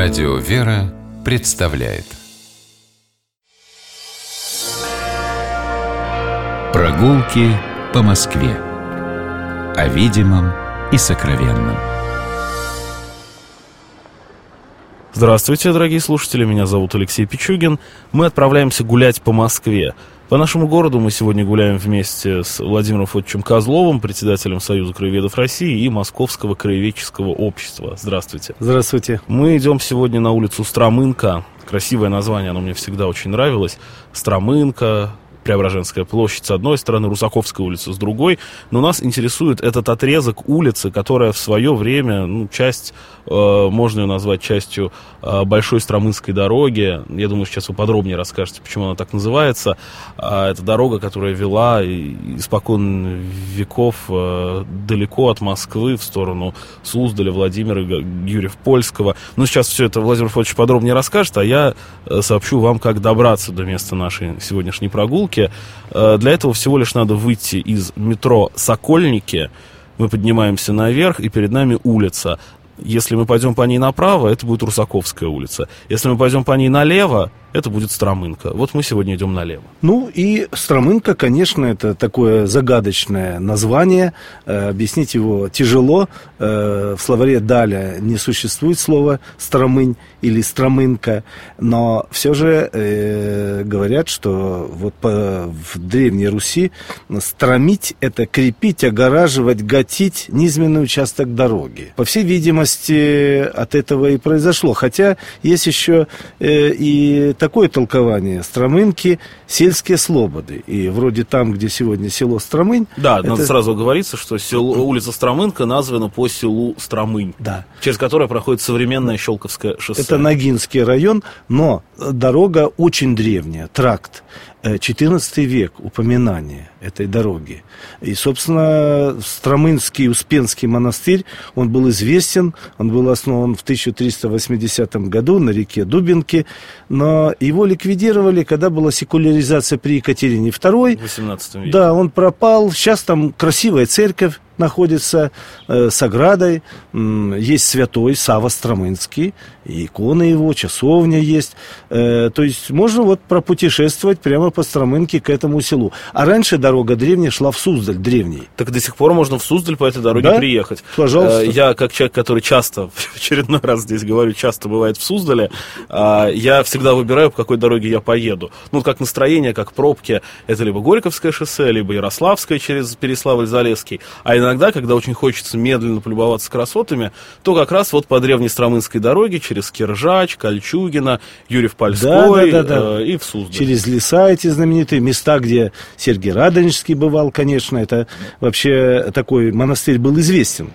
Радио «Вера» представляет Прогулки по Москве О видимом и сокровенном Здравствуйте, дорогие слушатели, меня зовут Алексей Пичугин. Мы отправляемся гулять по Москве. По нашему городу мы сегодня гуляем вместе с Владимиром Фотовичем Козловым, председателем Союза краеведов России и Московского краеведческого общества. Здравствуйте. Здравствуйте. Мы идем сегодня на улицу Стромынка. Красивое название, оно мне всегда очень нравилось. Стромынка, Преображенская площадь с одной стороны, Русаковская улица с другой. Но нас интересует этот отрезок улицы, которая в свое время, ну, часть, можно ее назвать частью э, Большой Стромынской дороги. Я думаю, сейчас вы подробнее расскажете, почему она так называется. А, это дорога, которая вела испокон веков э, далеко от Москвы в сторону Суздаля, Владимира, Юрьев-Польского. Ну, сейчас все это Владимир Федорович подробнее расскажет, а я э, сообщу вам, как добраться до места нашей сегодняшней прогулки. Э, для этого всего лишь надо выйти из метро Сокольники. Мы поднимаемся наверх, и перед нами улица. Если мы пойдем по ней направо, это будет Русаковская улица. Если мы пойдем по ней налево, это будет Стромынка. Вот мы сегодня идем налево. Ну и Стромынка, конечно, это такое загадочное название. Э, объяснить его тяжело. Э, в словаре Даля не существует слова Стромынь или Стромынка, но все же э, говорят, что вот в Древней Руси стромить – это крепить, огораживать, гатить низменный участок дороги. По всей видимости, от этого и произошло. Хотя есть еще и такое толкование. Стромынки – сельские слободы. И вроде там, где сегодня село Стромынь... Да, это... надо сразу говориться, что село, улица Стромынка названа по селу Стромынь, да. через которое проходит современное Щелковское шоссе. Это Ногинский район, но дорога очень древняя, тракт. XIV век упоминание этой дороги. И, собственно, Стромынский Успенский монастырь, он был известен, он был основан в 1380 году на реке Дубинки, но его ликвидировали, когда была секуляризация при Екатерине II. В 18 веке. Да, он пропал. Сейчас там красивая церковь, находится э, с оградой. Есть святой Сава Стромынский, и икона его, часовня есть. Э, то есть можно вот пропутешествовать прямо по Стромынке к этому селу. А раньше дорога древняя шла в Суздаль, древний. Так до сих пор можно в Суздаль по этой дороге да? приехать. Пожалуйста. Э, я, как человек, который часто, в очередной раз здесь говорю, часто бывает в Суздале, э, я всегда выбираю, по какой дороге я поеду. Ну, как настроение, как пробки, это либо Горьковское шоссе, либо Ярославское через Переславль-Залесский. А иногда, когда очень хочется медленно полюбоваться красотами, то как раз вот по древней Стромынской дороге через Киржач, Кольчугина, Юрьев-Польской да, да, да, да. Э, и в Суздаль. Через леса эти знаменитые места, где Сергей Радонежский бывал, конечно, это вообще такой монастырь был известен.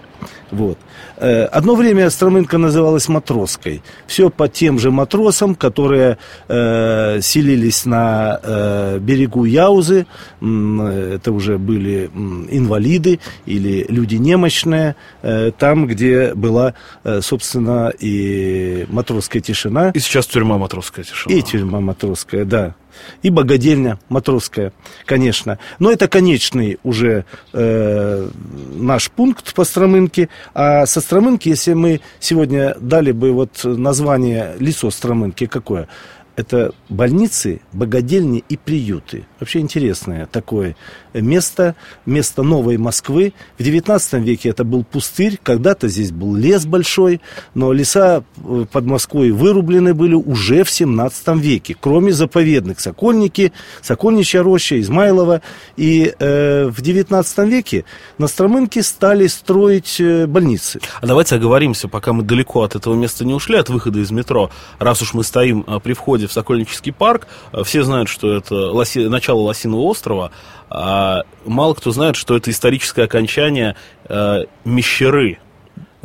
Вот. Э, одно время Стромынка называлась Матроской. Все по тем же матросам, которые э, селились на э, берегу Яузы. Это уже были инвалиды или люди немощные. Э, там, где была, э, собственно, и матросская тишина. И сейчас тюрьма матросская тишина. И тюрьма матросская, да и богадельня матросская, конечно. Но это конечный уже э, наш пункт по Стромынке. А со Стромынки, если мы сегодня дали бы вот название лицо Стромынки какое? Это больницы, богадельни и приюты. Вообще интересное такое место, место новой Москвы. В XIX веке это был пустырь, когда-то здесь был лес большой, но леса э, под Москвой вырублены были уже в XVII веке, кроме заповедных Сокольники, Сокольничья роща, Измайлова. И э, в XIX веке на Стромынке стали строить э, больницы. А давайте оговоримся, пока мы далеко от этого места не ушли, от выхода из метро, раз уж мы стоим а, при входе входе в Сокольнический парк. Э, все знают, что это лоси... начало Лосиного острова, а мало кто знает, что это историческое окончание э, Мещеры,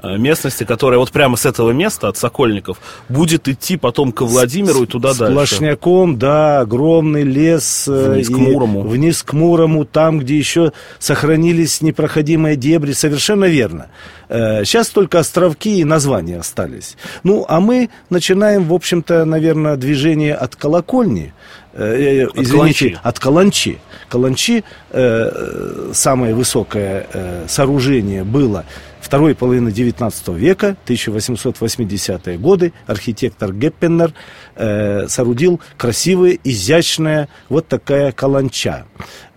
местности, которая вот прямо с этого места, от Сокольников, будет идти потом к Владимиру и туда с дальше. Сплошняком, да, огромный лес. Вниз к Мурому. Вниз к Мурому, там, где еще сохранились непроходимые дебри, совершенно верно. Сейчас только островки и названия остались. Ну, а мы начинаем, в общем-то, наверное, движение от колокольни. Э, от извините, Каланчи. от Каланчи. Каланчи, э, самое высокое э, сооружение было второй половины XIX века, 1880-е годы, архитектор Геппенер э, соорудил красивая, изящная вот такая каланча.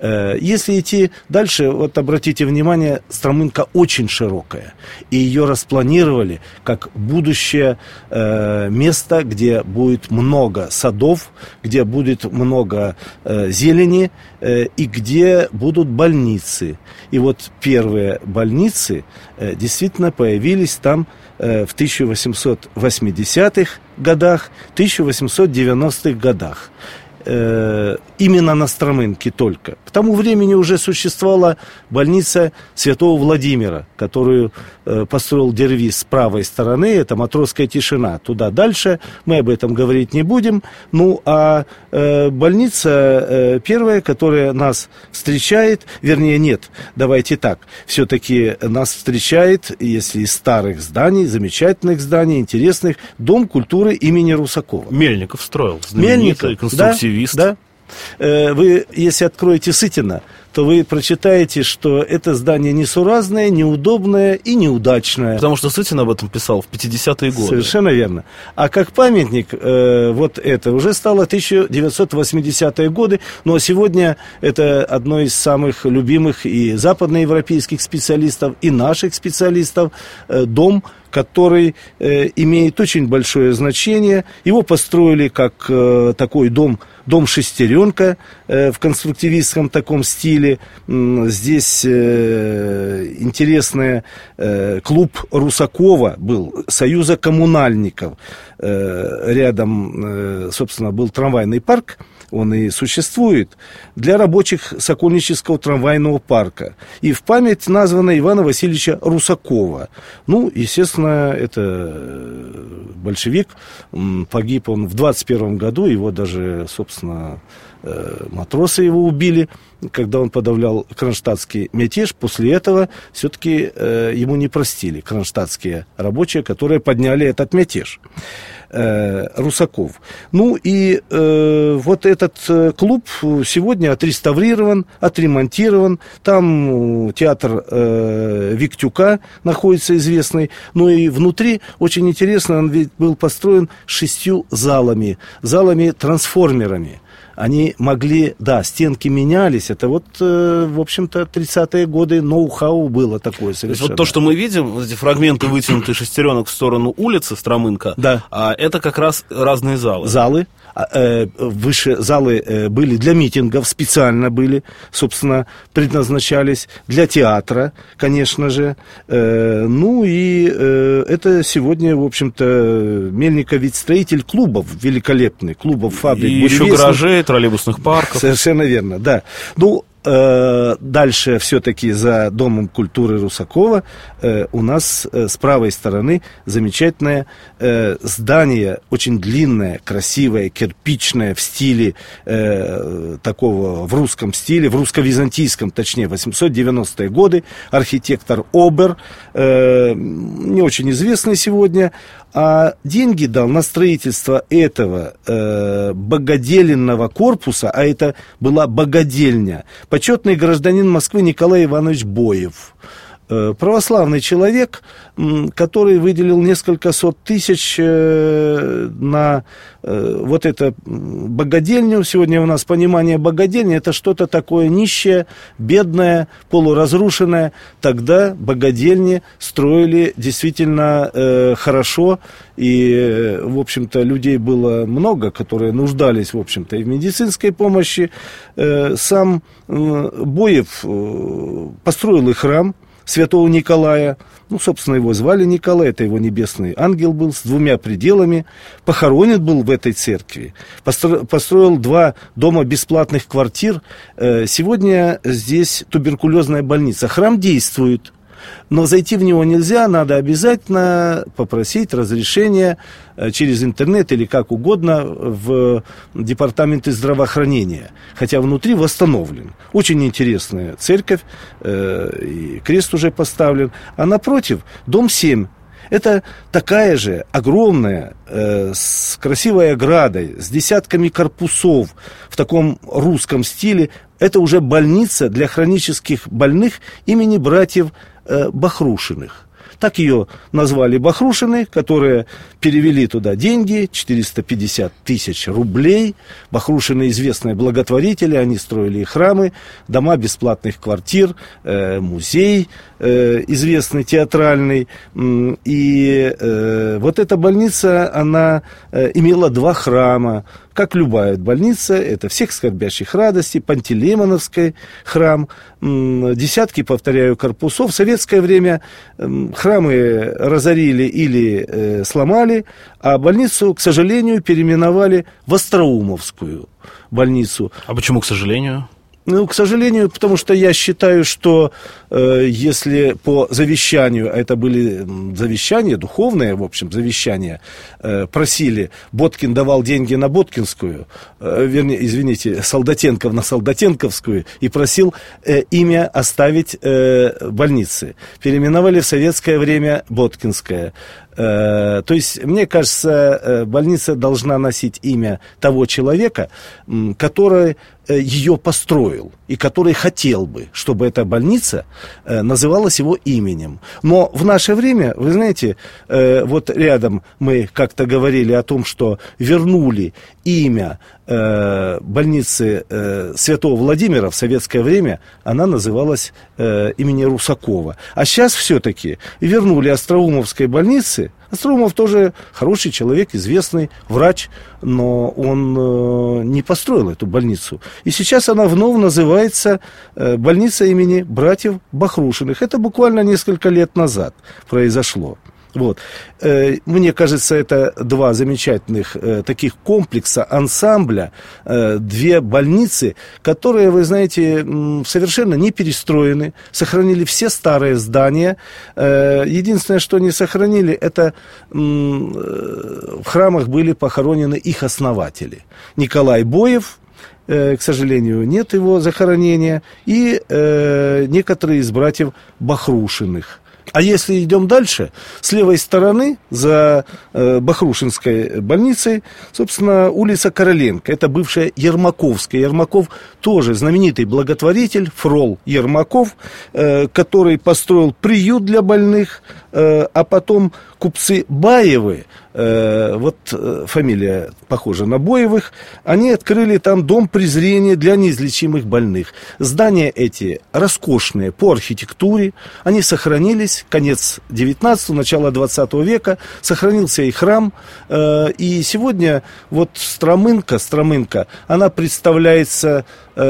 Э, если идти дальше, вот обратите внимание, Стромынка очень широкая. И ее распланировали как будущее э, место, где будет много садов, где будет много э, зелени и где будут больницы. И вот первые больницы действительно появились там в 1880-х годах, 1890-х годах именно на Стромынке только. К тому времени уже существовала больница Святого Владимира, которую э, построил Дервис с правой стороны, это Матросская тишина. Туда дальше мы об этом говорить не будем. Ну, а э, больница э, первая, которая нас встречает, вернее, нет, давайте так, все-таки нас встречает, если из старых зданий, замечательных зданий, интересных, Дом культуры имени Русакова. Мельников строил, Мельников, конструктивист. Да. Да. Э, вы, если откроете Сытина, то вы прочитаете, что это здание несуразное, неудобное и неудачное. Потому что Сытин об этом писал в 50-е годы. Совершенно верно. А как памятник, э, вот это уже стало 1980-е годы, но сегодня это одно из самых любимых и западноевропейских специалистов, и наших специалистов, э, дом, который э, имеет очень большое значение. Его построили как э, такой дом, дом шестеренка э, в конструктивистском таком стиле. Здесь э, интересный э, клуб Русакова был, Союза коммунальников. Рядом, собственно, был трамвайный парк он и существует, для рабочих Сокольнического трамвайного парка. И в память названа Ивана Васильевича Русакова. Ну, естественно, это большевик, погиб он в 21 году, его даже, собственно, э, матросы его убили, когда он подавлял кронштадтский мятеж. После этого все-таки э, ему не простили кронштадтские рабочие, которые подняли этот мятеж э, Русаков. Ну и э, вот этот э, клуб сегодня отреставрирован, отремонтирован. Там э, театр э, Виктюка находится известный. Ну и внутри очень интересно, он ведь был построен шестью залами, залами-трансформерами они могли, да, стенки менялись, это вот, э, в общем-то, 30-е годы ноу-хау было такое совершенно. То есть вот то, что мы видим, вот эти фрагменты вытянутые шестеренок в сторону улицы Стромынка, да. а это как раз разные залы. Залы, а, э, выше залы э, были для митингов, специально были, собственно, предназначались для театра, конечно же. Э, ну и это сегодня, в общем-то, Мельников ведь строитель клубов великолепный, клубов, фабрик. И еще гаражей, троллейбусных парков. Совершенно верно, да. Ну, Э, дальше все-таки за Домом культуры Русакова э, у нас э, с правой стороны замечательное здание, очень длинное, красивое, кирпичное, в стиле такого, в русском стиле, в русско-византийском, точнее, 890-е годы, архитектор Обер, не очень известный сегодня, а деньги дал на строительство этого э, богоделенного корпуса, а это была богодельня, почетный гражданин Москвы Николай Иванович Боев. Э, православный человек, который выделил несколько сот тысяч э, на э, вот это богадельню. Сегодня у нас понимание богадельни это что-то такое нищее, бедное, полуразрушенное. Тогда богадельни строили действительно хорошо, и, в общем-то, людей было много, которые нуждались, в общем-то, и в медицинской помощи. Сам Боев построил и храм, святого Николая. Ну, собственно, его звали Николай, это его небесный ангел был, с двумя пределами. Похоронен был в этой церкви. Построил два дома бесплатных квартир. Э, сегодня здесь туберкулезная больница. Храм действует. Но зайти в него нельзя, надо обязательно попросить разрешения э, через интернет или как угодно в департаменте здравоохранения. Хотя внутри восстановлен. Очень интересная церковь, э, и крест уже поставлен. А напротив, дом 7 это такая же огромная, э, с красивой оградой, с десятками корпусов в таком русском стиле. Это уже больница для хронических больных имени братьев Бахрушиных. Так ее назвали Бахрушины, которые перевели туда деньги, 450 тысяч рублей. Бахрушины известные благотворители, они строили храмы, дома бесплатных квартир, э, музей э, известный театральный. И э, вот эта больница, она э, имела два храма, как любая больница, это всех скорбящих радостей, Пантелеймоновский храм, десятки, повторяю, корпусов. В советское время храмы разорили или э, сломали, а больницу, к сожалению, переименовали в Остроумовскую больницу. А почему, к сожалению? Ну, к сожалению, потому что я считаю, что э, если по завещанию, а это были завещания, духовные, в общем, завещания, э, просили, Боткин давал деньги на Боткинскую, э, вернее, извините, Солдатенков на Солдатенковскую, и просил э, имя оставить э, больницы. Переименовали в советское время Боткинская. Э, то есть, мне кажется, э, больница должна носить имя того человека, который э, ее построил и который хотел бы, чтобы эта больница называлась его именем. Но в наше время, вы знаете, вот рядом мы как-то говорили о том, что вернули имя больницы Святого Владимира в советское время, она называлась имени Русакова. А сейчас все-таки вернули Остроумовской больнице Остроумов тоже хороший человек, известный врач, но он э, не построил эту больницу. И сейчас она вновь называется э, больница имени братьев Бахрушиных. Это буквально несколько лет назад произошло. Вот. Э, мне кажется, это два замечательных э, таких комплекса, ансамбля, э, две больницы, которые, вы знаете, совершенно не перестроены, сохранили все старые здания. Единственное, что не сохранили, это в храмах были похоронены их основатели. Николай Боев, к сожалению, нет его захоронения, и некоторые из братьев Бахрушиных. А если идем дальше, с левой стороны, за э, Бахрушинской больницей, собственно, улица Короленко. Это бывшая Ермаковская. Ермаков тоже знаменитый благотворитель, фрол Ермаков, э, который построил приют для больных, э, а потом купцы Баевы, э, вот э, фамилия похожа на Боевых, они открыли там дом презрения для неизлечимых больных. Здания эти роскошные по архитектуре, они сохранились, конец 19 начало 20 века, сохранился и храм, э, и сегодня вот Стромынка, Стромынка, она представляется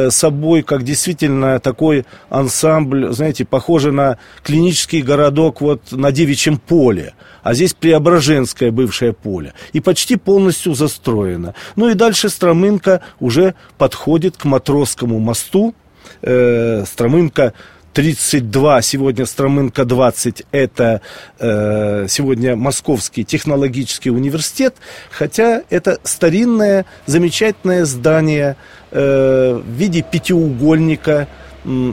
собой как действительно такой ансамбль, знаете, похоже на клинический городок вот на Девичьем поле а здесь Преображенское бывшее поле. И почти полностью застроено. Ну и дальше Стромынка уже подходит к Матросскому мосту. Э, Стромынка 32, сегодня Стромынка 20, это э, сегодня Московский технологический университет, хотя это старинное, замечательное здание э, в виде пятиугольника,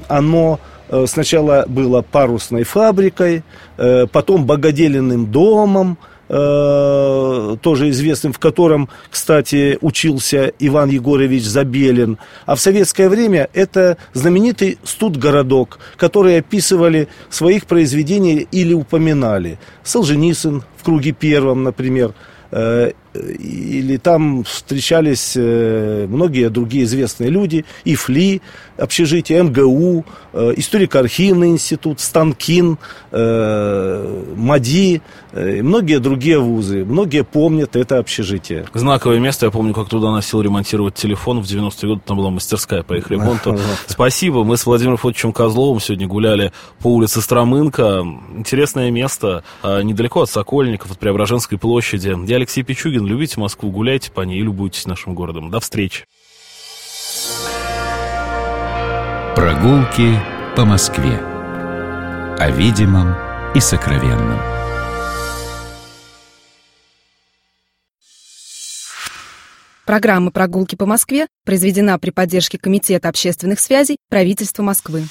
оно Э, сначала было парусной фабрикой, э, потом богоделенным домом, э, тоже известным, в котором, кстати, учился Иван Егорович Забелин. А в советское время это знаменитый студгородок, который описывали в своих произведениях или упоминали. Солженицын в круге первом, например, или там встречались э, многие другие известные люди, ИФЛИ, общежитие МГУ, э, историко-архивный институт, Станкин, э, МАДИ, и многие другие вузы. Многие помнят это общежитие. Знаковое место. Я помню, как туда носил ремонтировать телефон в 90-е годы. Там была мастерская по их ремонту. Спасибо. Мы с Владимиром Фотовичем Козловым сегодня гуляли по улице Стромынка. Интересное место. Недалеко от Сокольников, от Преображенской площади. Я Алексей Пичугин. Любите Москву, гуляйте по ней и любуйтесь нашим городом. До встречи. Прогулки по Москве. О видимом и сокровенном. Программа «Прогулки по Москве» произведена при поддержке Комитета общественных связей правительства Москвы.